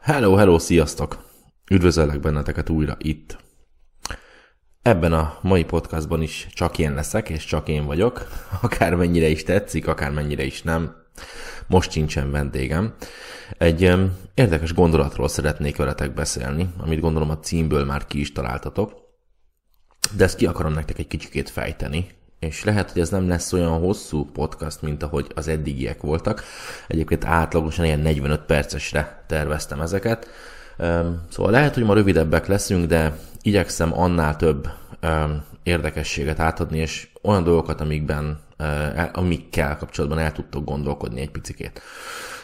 Hello, hello, sziasztok! Üdvözöllek benneteket újra itt. Ebben a mai podcastban is csak én leszek, és csak én vagyok. Akármennyire is tetszik, akármennyire is nem. Most sincsen vendégem. Egy érdekes gondolatról szeretnék veletek beszélni, amit gondolom a címből már ki is találtatok. De ezt ki akarom nektek egy kicsikét fejteni, és lehet, hogy ez nem lesz olyan hosszú podcast, mint ahogy az eddigiek voltak. Egyébként átlagosan ilyen 45 percesre terveztem ezeket. Szóval lehet, hogy ma rövidebbek leszünk, de igyekszem annál több érdekességet átadni, és olyan dolgokat, amikben, amikkel kapcsolatban el tudtok gondolkodni egy picikét.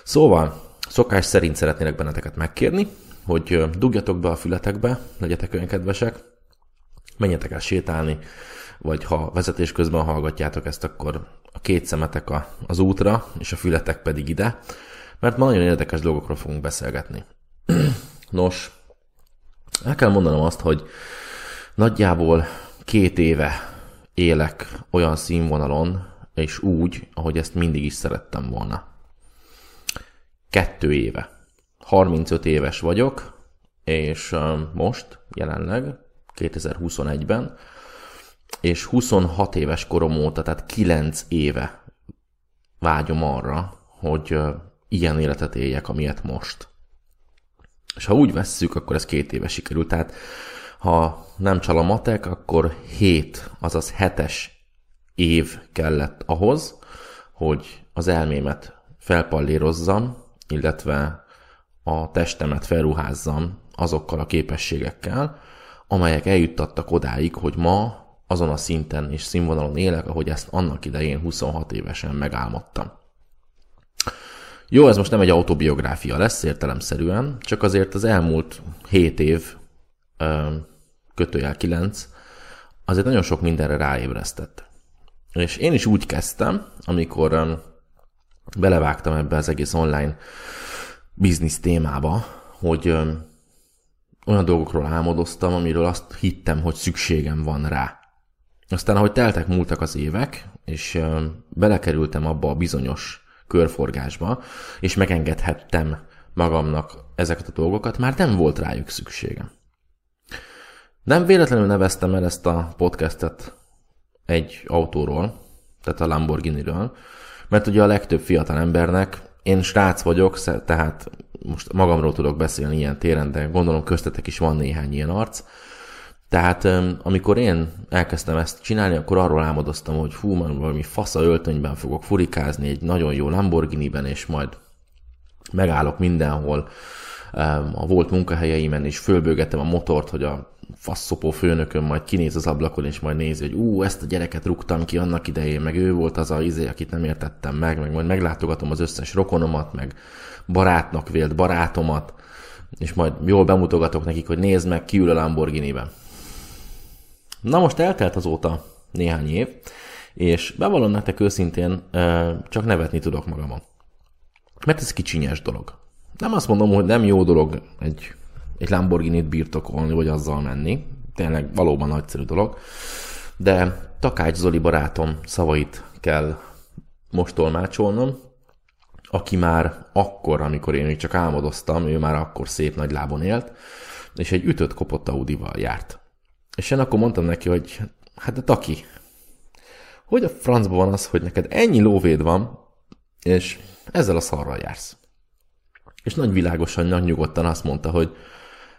Szóval, szokás szerint szeretnélek benneteket megkérni, hogy dugjatok be a fületekbe, legyetek olyan kedvesek, menjetek el sétálni, vagy ha vezetés közben hallgatjátok ezt, akkor a két szemetek a, az útra, és a fületek pedig ide, mert ma nagyon érdekes dolgokról fogunk beszélgetni. Nos, el kell mondanom azt, hogy nagyjából két éve élek olyan színvonalon, és úgy, ahogy ezt mindig is szerettem volna. Kettő éve. 35 éves vagyok, és most, jelenleg, 2021-ben és 26 éves korom óta, tehát 9 éve vágyom arra, hogy ilyen életet éljek, amilyet most. És ha úgy vesszük, akkor ez két éve sikerült. Tehát ha nem csal a matek, akkor 7, azaz 7-es év kellett ahhoz, hogy az elmémet felpallírozzam, illetve a testemet felruházzam azokkal a képességekkel, amelyek eljuttattak odáig, hogy ma azon a szinten és színvonalon élek, ahogy ezt annak idején 26 évesen megálmodtam. Jó, ez most nem egy autobiográfia lesz értelemszerűen, csak azért az elmúlt 7 év, kötőjel 9, azért nagyon sok mindenre ráébresztett. És én is úgy kezdtem, amikor belevágtam ebbe az egész online biznisz témába, hogy olyan dolgokról álmodoztam, amiről azt hittem, hogy szükségem van rá. Aztán, ahogy teltek múltak az évek, és belekerültem abba a bizonyos körforgásba, és megengedhettem magamnak ezeket a dolgokat, már nem volt rájuk szükségem. Nem véletlenül neveztem el ezt a podcastet egy autóról, tehát a Lamborghini-ről, mert ugye a legtöbb fiatal embernek, én srác vagyok, tehát most magamról tudok beszélni ilyen téren, de gondolom köztetek is van néhány ilyen arc, tehát amikor én elkezdtem ezt csinálni, akkor arról álmodoztam, hogy fú, man, valami fasza öltönyben fogok furikázni egy nagyon jó Lamborghini-ben, és majd megállok mindenhol a volt munkahelyeimen, és fölbőgetem a motort, hogy a faszopó főnököm majd kinéz az ablakon, és majd nézi, hogy ú, ezt a gyereket rúgtam ki annak idején, meg ő volt az a izé, akit nem értettem meg, meg majd meglátogatom az összes rokonomat, meg barátnak vélt barátomat, és majd jól bemutogatok nekik, hogy nézd meg, kiül a Lamborghini-ben. Na most eltelt azóta néhány év, és bevallom nektek őszintén, csak nevetni tudok magamon. Mert ez kicsinyes dolog. Nem azt mondom, hogy nem jó dolog egy, egy Lamborghini-t birtokolni, vagy azzal menni. Tényleg valóban nagyszerű dolog. De Takács Zoli barátom szavait kell most tolmácsolnom, aki már akkor, amikor én még csak álmodoztam, ő már akkor szép nagy lábon élt, és egy ütött kopott Audival járt. És én akkor mondtam neki, hogy hát de Taki, hogy a francban van az, hogy neked ennyi lóvéd van, és ezzel a szarral jársz. És nagy világosan, nagy nyugodtan azt mondta, hogy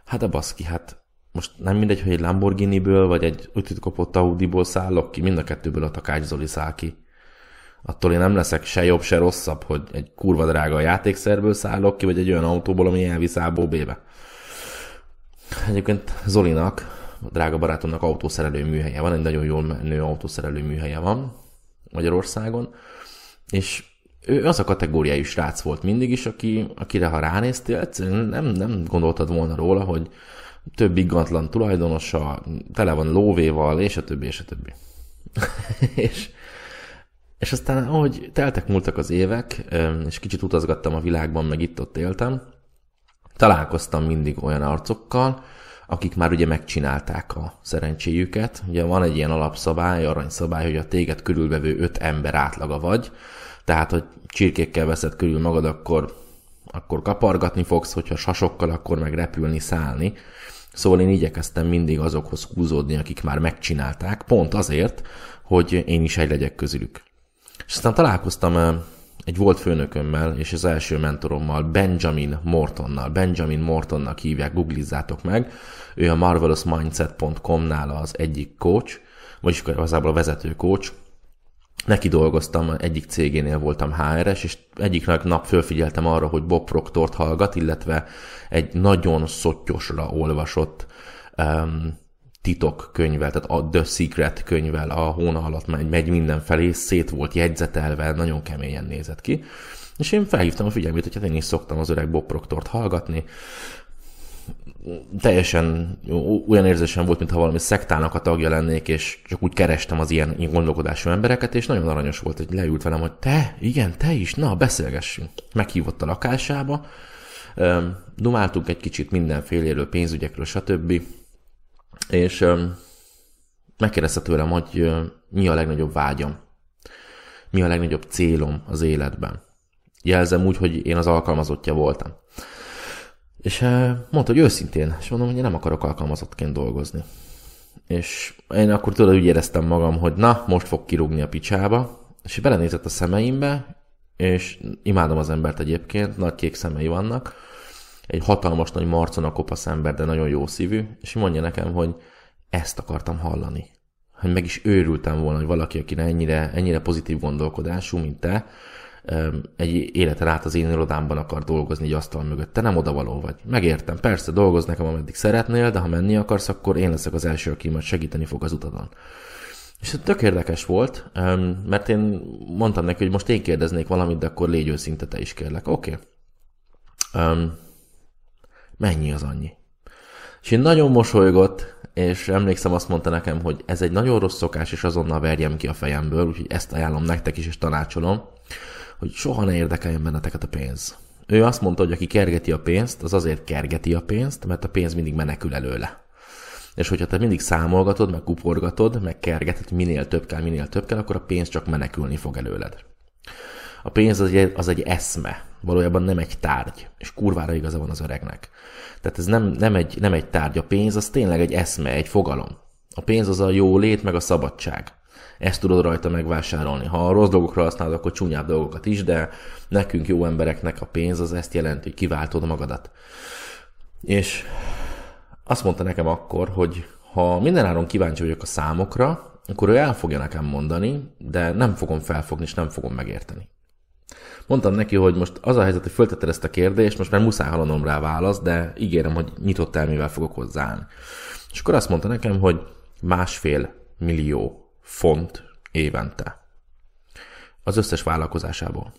hát a baszki, hát most nem mindegy, hogy egy Lamborghini-ből, vagy egy ütőt kopott Audi-ból szállok ki, mind a kettőből a Takács Zoli száll ki. Attól én nem leszek se jobb, se rosszabb, hogy egy kurva drága játékszerből szállok ki, vagy egy olyan autóból, ami elvisz A-ból B-be. Egyébként Zolinak drága barátomnak autószerelő műhelye van, egy nagyon jól menő autószerelő műhelye van Magyarországon, és ő az a kategóriájú srác volt mindig is, aki, akire ha ránéztél, nem, nem gondoltad volna róla, hogy több igantlan tulajdonosa, tele van lóvéval, és a többi, és a többi. és, és aztán, ahogy teltek múltak az évek, és kicsit utazgattam a világban, meg itt-ott éltem, találkoztam mindig olyan arcokkal, akik már ugye megcsinálták a szerencséjüket. Ugye van egy ilyen alapszabály, aranyszabály, hogy a téged körülvevő öt ember átlaga vagy, tehát, hogy csirkékkel veszed körül magad, akkor akkor kapargatni fogsz, hogyha sasokkal, akkor meg repülni, szállni. Szóval én igyekeztem mindig azokhoz húzódni, akik már megcsinálták, pont azért, hogy én is egy legyek közülük. És aztán találkoztam egy volt főnökömmel és az első mentorommal, Benjamin Mortonnal. Benjamin Mortonnak hívják, googlizzátok meg. Ő a marvelousmindset.com-nál az egyik coach, vagyis igazából a vezető coach. Neki dolgoztam, egyik cégénél voltam HRS, és egyik nap fölfigyeltem arra, hogy Bob Proctort hallgat, illetve egy nagyon szottyosra olvasott um, titok könyvvel, tehát a The Secret könyvvel a hóna alatt megy, megy mindenfelé, szét volt jegyzetelve, nagyon keményen nézett ki. És én felhívtam a figyelmét, hogy hát én is szoktam az öreg Bob Proctort hallgatni, teljesen olyan érzésem volt, mintha valami szektának a tagja lennék, és csak úgy kerestem az ilyen, ilyen gondolkodású embereket, és nagyon aranyos volt, hogy leült velem, hogy te, igen, te is, na, beszélgessünk. Meghívott a lakásába, dumáltunk egy kicsit mindenféléről, pénzügyekről, stb. És megkérdezte tőlem, hogy mi a legnagyobb vágyam, mi a legnagyobb célom az életben. Jelzem úgy, hogy én az alkalmazottja voltam. És mondta, hogy őszintén, és mondom, hogy én nem akarok alkalmazottként dolgozni. És én akkor tudod, úgy éreztem magam, hogy na, most fog kirúgni a picsába, és belenézett a szemeimbe, és imádom az embert egyébként, nagy kék szemei vannak, egy hatalmas nagy marcon a kopasz ember, de nagyon jó szívű, és mondja nekem, hogy ezt akartam hallani. Hogy meg is őrültem volna, hogy valaki, aki ennyire, ennyire pozitív gondolkodású, mint te, egy életen át az én irodámban akar dolgozni egy asztal mögött. Te nem odavaló vagy. Megértem, persze, dolgoz nekem, ameddig szeretnél, de ha menni akarsz, akkor én leszek az első, aki majd segíteni fog az utadon. És ez tök érdekes volt, mert én mondtam neki, hogy most én kérdeznék valamit, de akkor légy őszinte, te is kérlek. Oké. Okay. Mennyi az annyi? És én nagyon mosolygott, és emlékszem azt mondta nekem, hogy ez egy nagyon rossz szokás, és azonnal verjem ki a fejemből, úgyhogy ezt ajánlom nektek is, és tanácsolom hogy soha ne érdekeljen benneteket a pénz. Ő azt mondta, hogy aki kergeti a pénzt, az azért kergeti a pénzt, mert a pénz mindig menekül előle. És hogyha te mindig számolgatod, meg kuporgatod, meg kergeted, minél több kell, minél több kell, akkor a pénz csak menekülni fog előled. A pénz az egy, az egy eszme, valójában nem egy tárgy, és kurvára igaza van az öregnek. Tehát ez nem, nem, egy, nem egy tárgy, a pénz az tényleg egy eszme, egy fogalom. A pénz az a jó lét, meg a szabadság. Ezt tudod rajta megvásárolni. Ha a rossz dolgokra használod, akkor csúnyább dolgokat is, de nekünk jó embereknek a pénz az ezt jelenti, hogy kiváltod magadat. És azt mondta nekem akkor, hogy ha mindenáron kíváncsi vagyok a számokra, akkor ő el fogja nekem mondani, de nem fogom felfogni, és nem fogom megérteni. Mondtam neki, hogy most az a helyzet, hogy föltetted ezt a kérdést, most már muszáj hallanom rá választ, de ígérem, hogy nyitott elmével fogok hozzáállni. És akkor azt mondta nekem, hogy másfél millió font évente. Az összes vállalkozásából.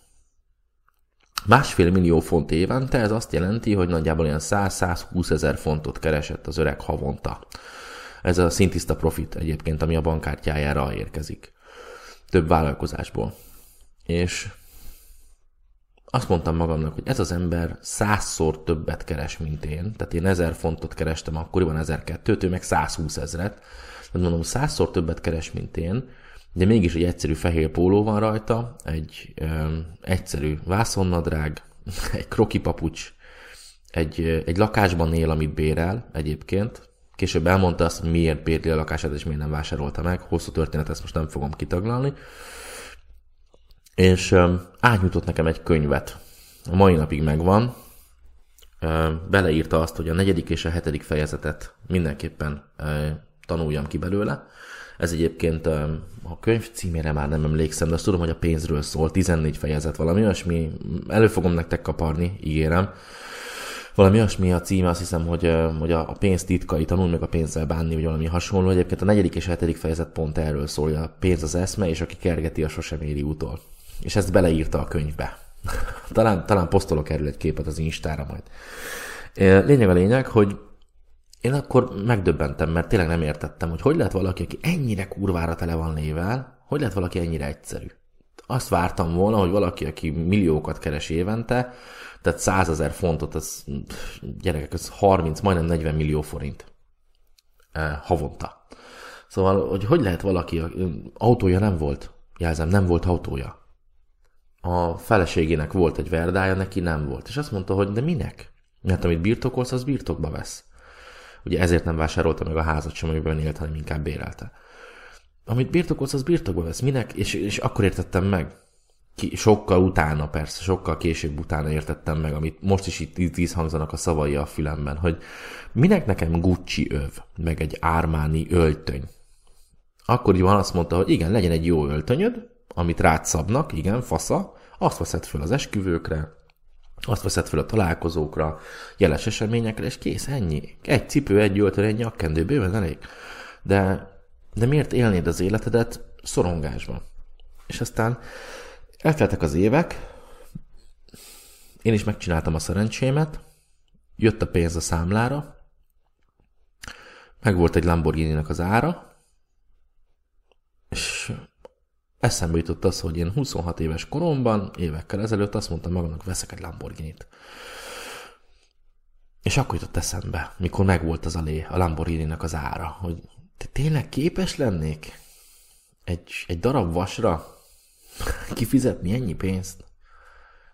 Másfél millió font évente, ez azt jelenti, hogy nagyjából ilyen 100-120 ezer fontot keresett az öreg havonta. Ez a szintiszta profit egyébként, ami a bankkártyájára érkezik. Több vállalkozásból. És azt mondtam magamnak, hogy ez az ember százszor többet keres, mint én. Tehát én ezer fontot kerestem akkoriban, ezer kettőt, ő meg 120 ezret mondom, százszor többet keres, mint én, de mégis egy egyszerű fehér póló van rajta, egy ö, egyszerű vászonnadrág, egy kroki papucs, egy, egy lakásban él, amit bérel egyébként. Később elmondta azt, miért bérli a lakását, és miért nem vásárolta meg. Hosszú történet, ezt most nem fogom kitaglalni. És átnyújtott nekem egy könyvet. A mai napig megvan. Beleírta azt, hogy a negyedik és a hetedik fejezetet mindenképpen tanuljam ki belőle. Ez egyébként a könyv címére már nem emlékszem, de azt tudom, hogy a pénzről szól, 14 fejezet, valami olyasmi, elő fogom nektek kaparni, ígérem. Valami olyasmi a címe, azt hiszem, hogy, hogy a pénz titkai, tanul meg a pénzzel bánni, vagy valami hasonló. Egyébként a negyedik és a hetedik fejezet pont erről szól, hogy a pénz az eszme, és aki kergeti, a sosem éri utol. És ezt beleírta a könyvbe. talán, talán posztolok erről egy képet az Instára majd. Lényeg a lényeg, hogy én akkor megdöbbentem, mert tényleg nem értettem, hogy hogy lehet valaki, aki ennyire kurvára tele van nével, hogy lehet valaki ennyire egyszerű. Azt vártam volna, hogy valaki, aki milliókat keres évente, tehát százezer fontot, az gyerekek, az 30, majdnem 40 millió forint havonta. Szóval, hogy hogy lehet valaki, autója nem volt, jelzem, nem volt autója. A feleségének volt egy verdája, neki nem volt. És azt mondta, hogy de minek? Mert amit birtokolsz, az birtokba vesz. Ugye ezért nem vásárolta meg a házat sem, amiben élt, hanem inkább bérelte. Amit birtokolsz, az birtokba vesz. Minek? És, és akkor értettem meg. Ki, sokkal utána, persze, sokkal később utána értettem meg, amit most is itt, itt hangzanak a szavai a fülemben, hogy minek nekem Gucci öv, meg egy Ármáni öltöny. Akkoriban azt mondta, hogy igen, legyen egy jó öltönyöd, amit rád szabnak, igen, fasza, azt veszed föl az esküvőkre, azt veszed fel a találkozókra, jeles eseményekre, és kész, ennyi. Egy cipő, egy öltön, egy nyakkendő, bőven elég. De, de miért élnéd az életedet szorongásban? És aztán elteltek az évek, én is megcsináltam a szerencsémet, jött a pénz a számlára, meg volt egy Lamborghini-nek az ára, és eszembe jutott az, hogy én 26 éves koromban, évekkel ezelőtt azt mondtam magamnak, veszek egy Lamborghini-t. És akkor jutott eszembe, mikor megvolt az a lé, a lamborghini az ára, hogy te tényleg képes lennék egy, egy darab vasra kifizetni ennyi pénzt?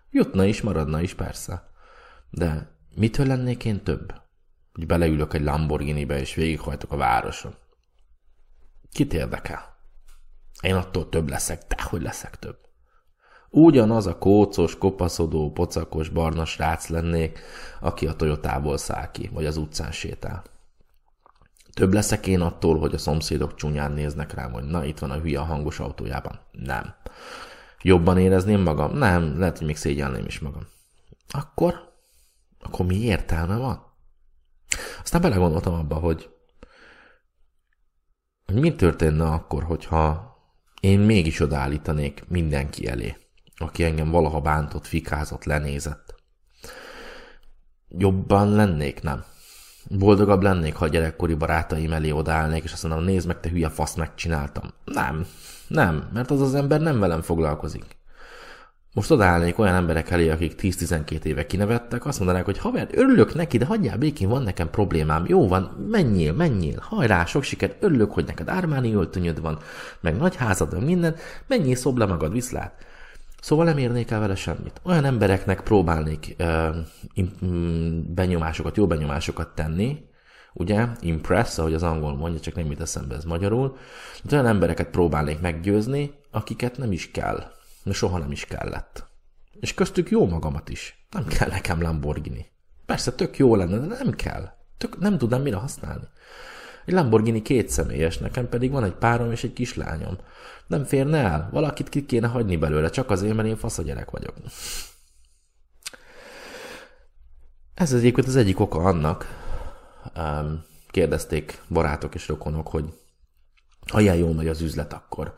Jutna is, maradna is, persze. De mitől lennék én több? Hogy beleülök egy Lamborghini-be és végighajtok a városon. Kit érdekel? Én attól több leszek, de hogy leszek több. Ugyanaz a kócos, kopaszodó, pocakos, barna srác lennék, aki a Toyotából száll ki, vagy az utcán sétál. Több leszek én attól, hogy a szomszédok csúnyán néznek rám, hogy na, itt van a hülye a hangos autójában. Nem. Jobban érezném magam? Nem, lehet, hogy még szégyelném is magam. Akkor? Akkor mi értelme van? Aztán belegondoltam abba, hogy, hogy mi történne akkor, hogyha én mégis odaállítanék mindenki elé, aki engem valaha bántott, fikázott, lenézett. Jobban lennék, nem. Boldogabb lennék, ha a gyerekkori barátaim elé odaállnék, és azt mondom, nézd meg, te hülye fasz, megcsináltam. Nem, nem, mert az az ember nem velem foglalkozik. Most odaállnék olyan emberek elé, akik 10-12 éve kinevettek, azt mondanák, hogy haver, örülök neki, de hagyjál békén, van nekem problémám. Jó van, menjél, menjél, hajrá, sok sikert, örülök, hogy neked ármáni öltönyöd van, meg nagy házad, meg minden, menjél, szob le magad, viszlát. Szóval nem érnék el vele semmit. Olyan embereknek próbálnék uh, benyomásokat, jó benyomásokat tenni, ugye, impress, ahogy az angol mondja, csak nem mit eszembe ez magyarul, olyan embereket próbálnék meggyőzni, akiket nem is kell de soha nem is kellett. És köztük jó magamat is. Nem kell nekem Lamborghini. Persze tök jó lenne, de nem kell. Tök nem tudnám mire használni. Egy Lamborghini két személyes, nekem pedig van egy párom és egy kislányom. Nem férne el? Valakit ki kéne hagyni belőle, csak azért, mert én fasz a gyerek vagyok. Ez egyébként az egyik oka annak, kérdezték barátok és rokonok, hogy ha ilyen jól megy az üzlet, akkor,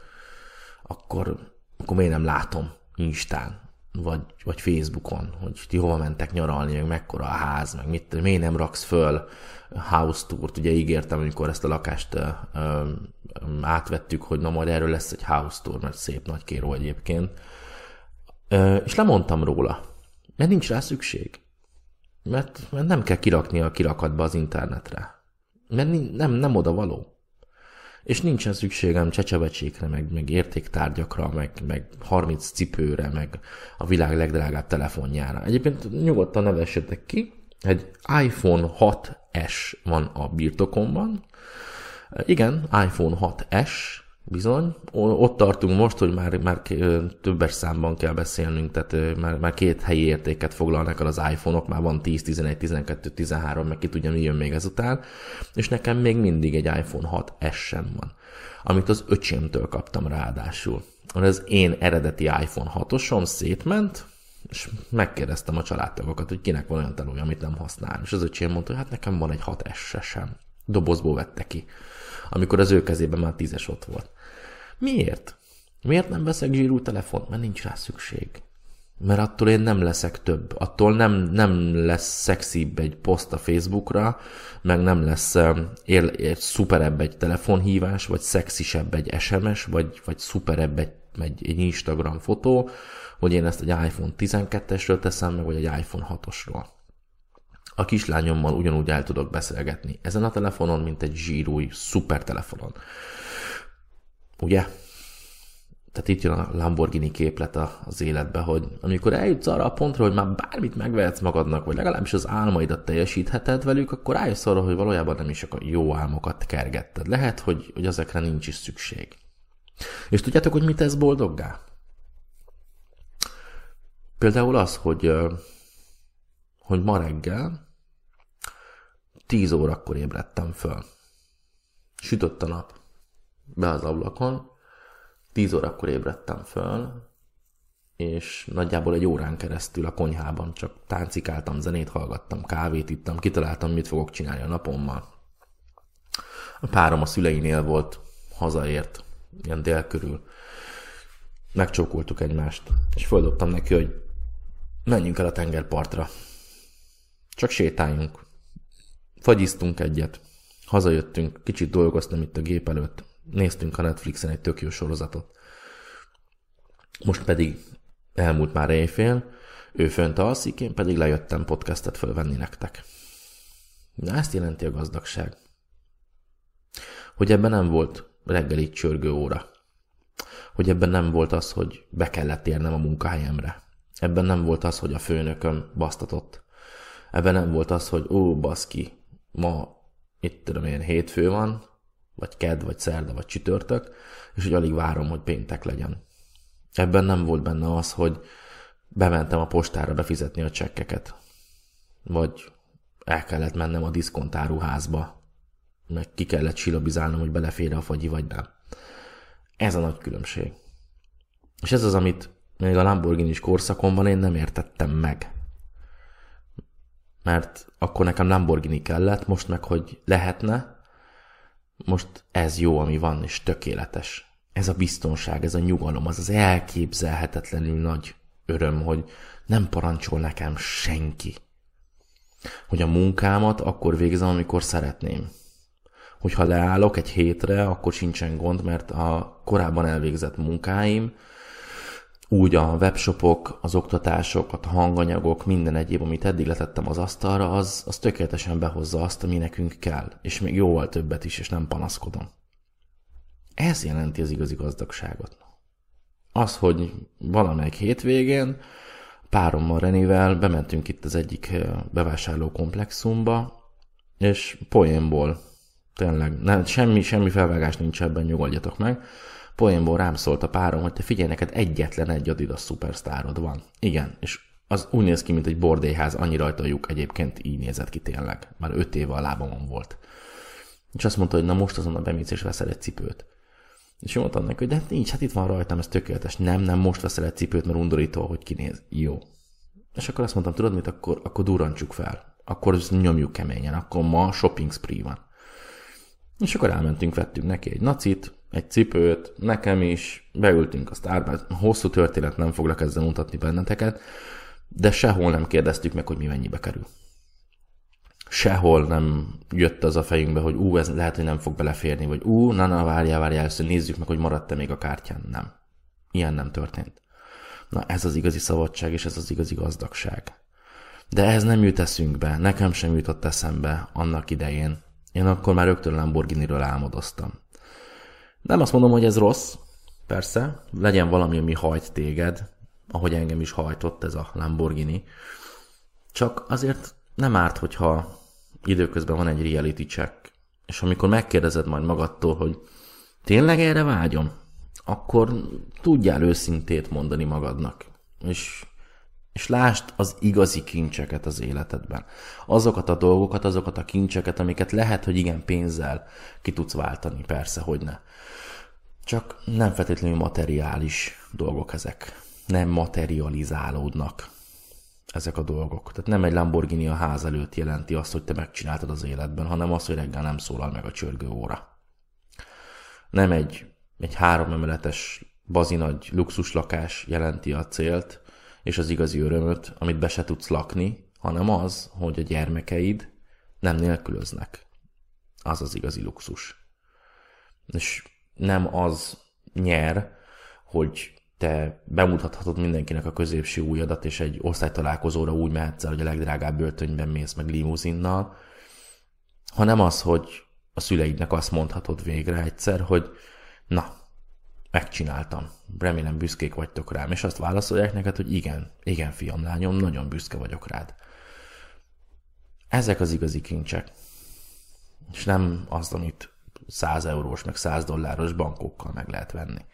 akkor akkor miért nem látom Instán, vagy, vagy Facebookon, hogy ti hova mentek nyaralni, meg mekkora a ház, meg mit, miért nem raksz föl house tourt, ugye ígértem, amikor ezt a lakást ö, ö, átvettük, hogy na majd erről lesz egy house tour, mert szép nagy kéró egyébként. Ö, és lemondtam róla, mert nincs rá szükség. Mert, mert nem kell kirakni a kirakatba az internetre. Mert nem, nem oda való és nincsen szükségem csecsevecsékre, meg, meg értéktárgyakra, meg, meg 30 cipőre, meg a világ legdrágább telefonjára. Egyébként nyugodtan nevessetek ki, egy iPhone 6S van a birtokomban. Igen, iPhone 6S, Bizony. Ott tartunk most, hogy már, már többes számban kell beszélnünk, tehát már, már két helyi értéket foglalnak el az iPhone-ok, már van 10, 11, 12, 13, meg ki tudja, mi jön még ezután, és nekem még mindig egy iPhone 6S sem van, amit az öcsémtől kaptam ráadásul. Az én eredeti iPhone 6-osom szétment, és megkérdeztem a családtagokat, hogy kinek van olyan telója, amit nem használ. És az öcsém mondta, hogy hát nekem van egy 6S sem. Dobozból vette ki amikor az ő kezében már tízes ott volt. Miért? Miért nem veszek zsírú telefont? Mert nincs rá szükség. Mert attól én nem leszek több. Attól nem, nem lesz szexibb egy poszt a Facebookra, meg nem lesz ér, ér, szuperebb egy telefonhívás, vagy szexisebb egy SMS, vagy, vagy szuperebb egy, egy, egy Instagram fotó, hogy én ezt egy iPhone 12-esről teszem meg, vagy egy iPhone 6-osról. A kislányommal ugyanúgy el tudok beszélgetni ezen a telefonon, mint egy zsírúj szuper telefonon. Ugye? tehát itt jön a Lamborghini képlet az életbe, hogy amikor eljutsz arra a pontra, hogy már bármit megvehetsz magadnak, vagy legalábbis az álmaidat teljesítheted velük, akkor rájössz arra, hogy valójában nem is a jó álmokat kergetted. Lehet, hogy, hogy ezekre nincs is szükség. És tudjátok, hogy mit tesz boldoggá? Például az, hogy, hogy ma reggel 10 órakor ébredtem föl. Sütött a nap be az ablakon, 10 órakor ébredtem föl, és nagyjából egy órán keresztül a konyhában csak táncikáltam, zenét hallgattam, kávét ittam, kitaláltam, mit fogok csinálni a napommal. A párom a szüleinél volt, hazaért, ilyen dél körül. Megcsókoltuk egymást, és földobtam neki, hogy menjünk el a tengerpartra. Csak sétáljunk. Fagyiztunk egyet. Hazajöttünk, kicsit dolgoztam itt a gép előtt. Néztünk a Netflixen egy tök jó sorozatot. Most pedig elmúlt már éjfél, ő fönt alszik, én pedig lejöttem podcastet fölvenni nektek. De ezt jelenti a gazdagság. Hogy ebben nem volt reggeli csörgő óra. Hogy ebben nem volt az, hogy be kellett érnem a munkahelyemre. Ebben nem volt az, hogy a főnököm basztatott. Ebben nem volt az, hogy ó, baszki, ma itt tudom én, hétfő van, vagy ked, vagy szerda, vagy csütörtök, és hogy alig várom, hogy péntek legyen. Ebben nem volt benne az, hogy bementem a postára befizetni a csekkeket, vagy el kellett mennem a diszkontáruházba, meg ki kellett silabizálnom, hogy belefér a fagyi, vagy nem. Ez a nagy különbség. És ez az, amit még a lamborghini korszakomban én nem értettem meg. Mert akkor nekem Lamborghini kellett, most meg, hogy lehetne, most ez jó, ami van, és tökéletes. Ez a biztonság, ez a nyugalom, az az elképzelhetetlenül nagy öröm, hogy nem parancsol nekem senki. Hogy a munkámat akkor végzem, amikor szeretném. Hogyha leállok egy hétre, akkor sincsen gond, mert a korábban elvégzett munkáim úgy a webshopok, az oktatások, a hanganyagok, minden egyéb, amit eddig letettem az asztalra, az, az tökéletesen behozza azt, ami nekünk kell, és még jóval többet is, és nem panaszkodom. Ez jelenti az igazi gazdagságot. Az, hogy valamelyik hétvégén párommal Renivel bementünk itt az egyik bevásárló komplexumba, és poénból, tényleg, nem, semmi, semmi felvágás nincs ebben, nyugodjatok meg, poénból rám szólt a párom, hogy te figyelj, neked egyetlen egy Adidas szupersztárod van. Igen, és az úgy néz ki, mint egy bordélyház, annyi rajta lyuk, egyébként így nézett ki tényleg. Már öt éve a lábamon volt. És azt mondta, hogy na most azon a bemész és veszel egy cipőt. És én mondtam neki, hogy de hát nincs, hát itt van rajtam, ez tökéletes. Nem, nem, most veszel egy cipőt, mert undorító, hogy kinéz. Jó. És akkor azt mondtam, tudod mit, akkor, akkor durrantsuk fel. Akkor nyomjuk keményen, akkor ma shopping spree van. És akkor elmentünk, vettünk neki egy nacit, egy cipőt, nekem is, beültünk a sztárba, hosszú történet, nem foglak ezzel mutatni benneteket, de sehol nem kérdeztük meg, hogy mi mennyibe kerül. Sehol nem jött az a fejünkbe, hogy ú, ez lehet, hogy nem fog beleférni, vagy ú, na, na, várjál, várjál, először nézzük meg, hogy maradt-e még a kártyán. Nem. Ilyen nem történt. Na, ez az igazi szabadság, és ez az igazi gazdagság. De ez nem jut eszünkbe, nekem sem jutott eszembe annak idején. Én akkor már rögtön Lamborghini-ről álmodoztam. Nem azt mondom, hogy ez rossz, persze, legyen valami, ami hajt téged, ahogy engem is hajtott ez a Lamborghini. Csak azért nem árt, hogyha időközben van egy reality check, és amikor megkérdezed majd magadtól, hogy tényleg erre vágyom, akkor tudjál őszintét mondani magadnak. És, és lásd az igazi kincseket az életedben. Azokat a dolgokat, azokat a kincseket, amiket lehet, hogy igen pénzzel ki tudsz váltani, persze, hogy ne. Csak nem feltétlenül materiális dolgok ezek. Nem materializálódnak ezek a dolgok. Tehát nem egy Lamborghini a ház előtt jelenti azt, hogy te megcsináltad az életben, hanem azt, hogy reggel nem szólal meg a csörgő óra. Nem egy, egy három emeletes bazinagy luxuslakás jelenti a célt, és az igazi örömöt, amit be se tudsz lakni, hanem az, hogy a gyermekeid nem nélkülöznek. Az az igazi luxus. És nem az nyer, hogy te bemutathatod mindenkinek a középső újadat, és egy osztálytalálkozóra úgy mehetsz el, hogy a legdrágább börtönben mész meg limuzinnal, hanem az, hogy a szüleidnek azt mondhatod végre egyszer, hogy na, megcsináltam. Remélem büszkék vagytok rám, és azt válaszolják neked, hogy igen, igen, fiam, lányom, nagyon büszke vagyok rád. Ezek az igazi kincsek. És nem az, amit 100 eurós, meg 100 dolláros bankokkal meg lehet venni.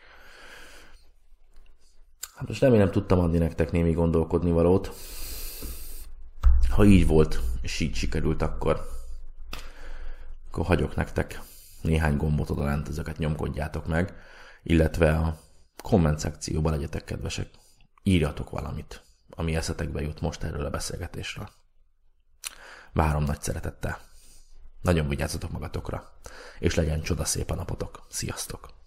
Hát most remélem tudtam adni nektek némi gondolkodni valót. Ha így volt, és így sikerült, akkor, akkor hagyok nektek néhány gombot oda lent, ezeket nyomkodjátok meg, illetve a komment szekcióban legyetek kedvesek, írjatok valamit, ami eszetekbe jut most erről a beszélgetésről. Várom nagy szeretettel. Nagyon vigyázzatok magatokra, és legyen csoda szép a napotok. Sziasztok!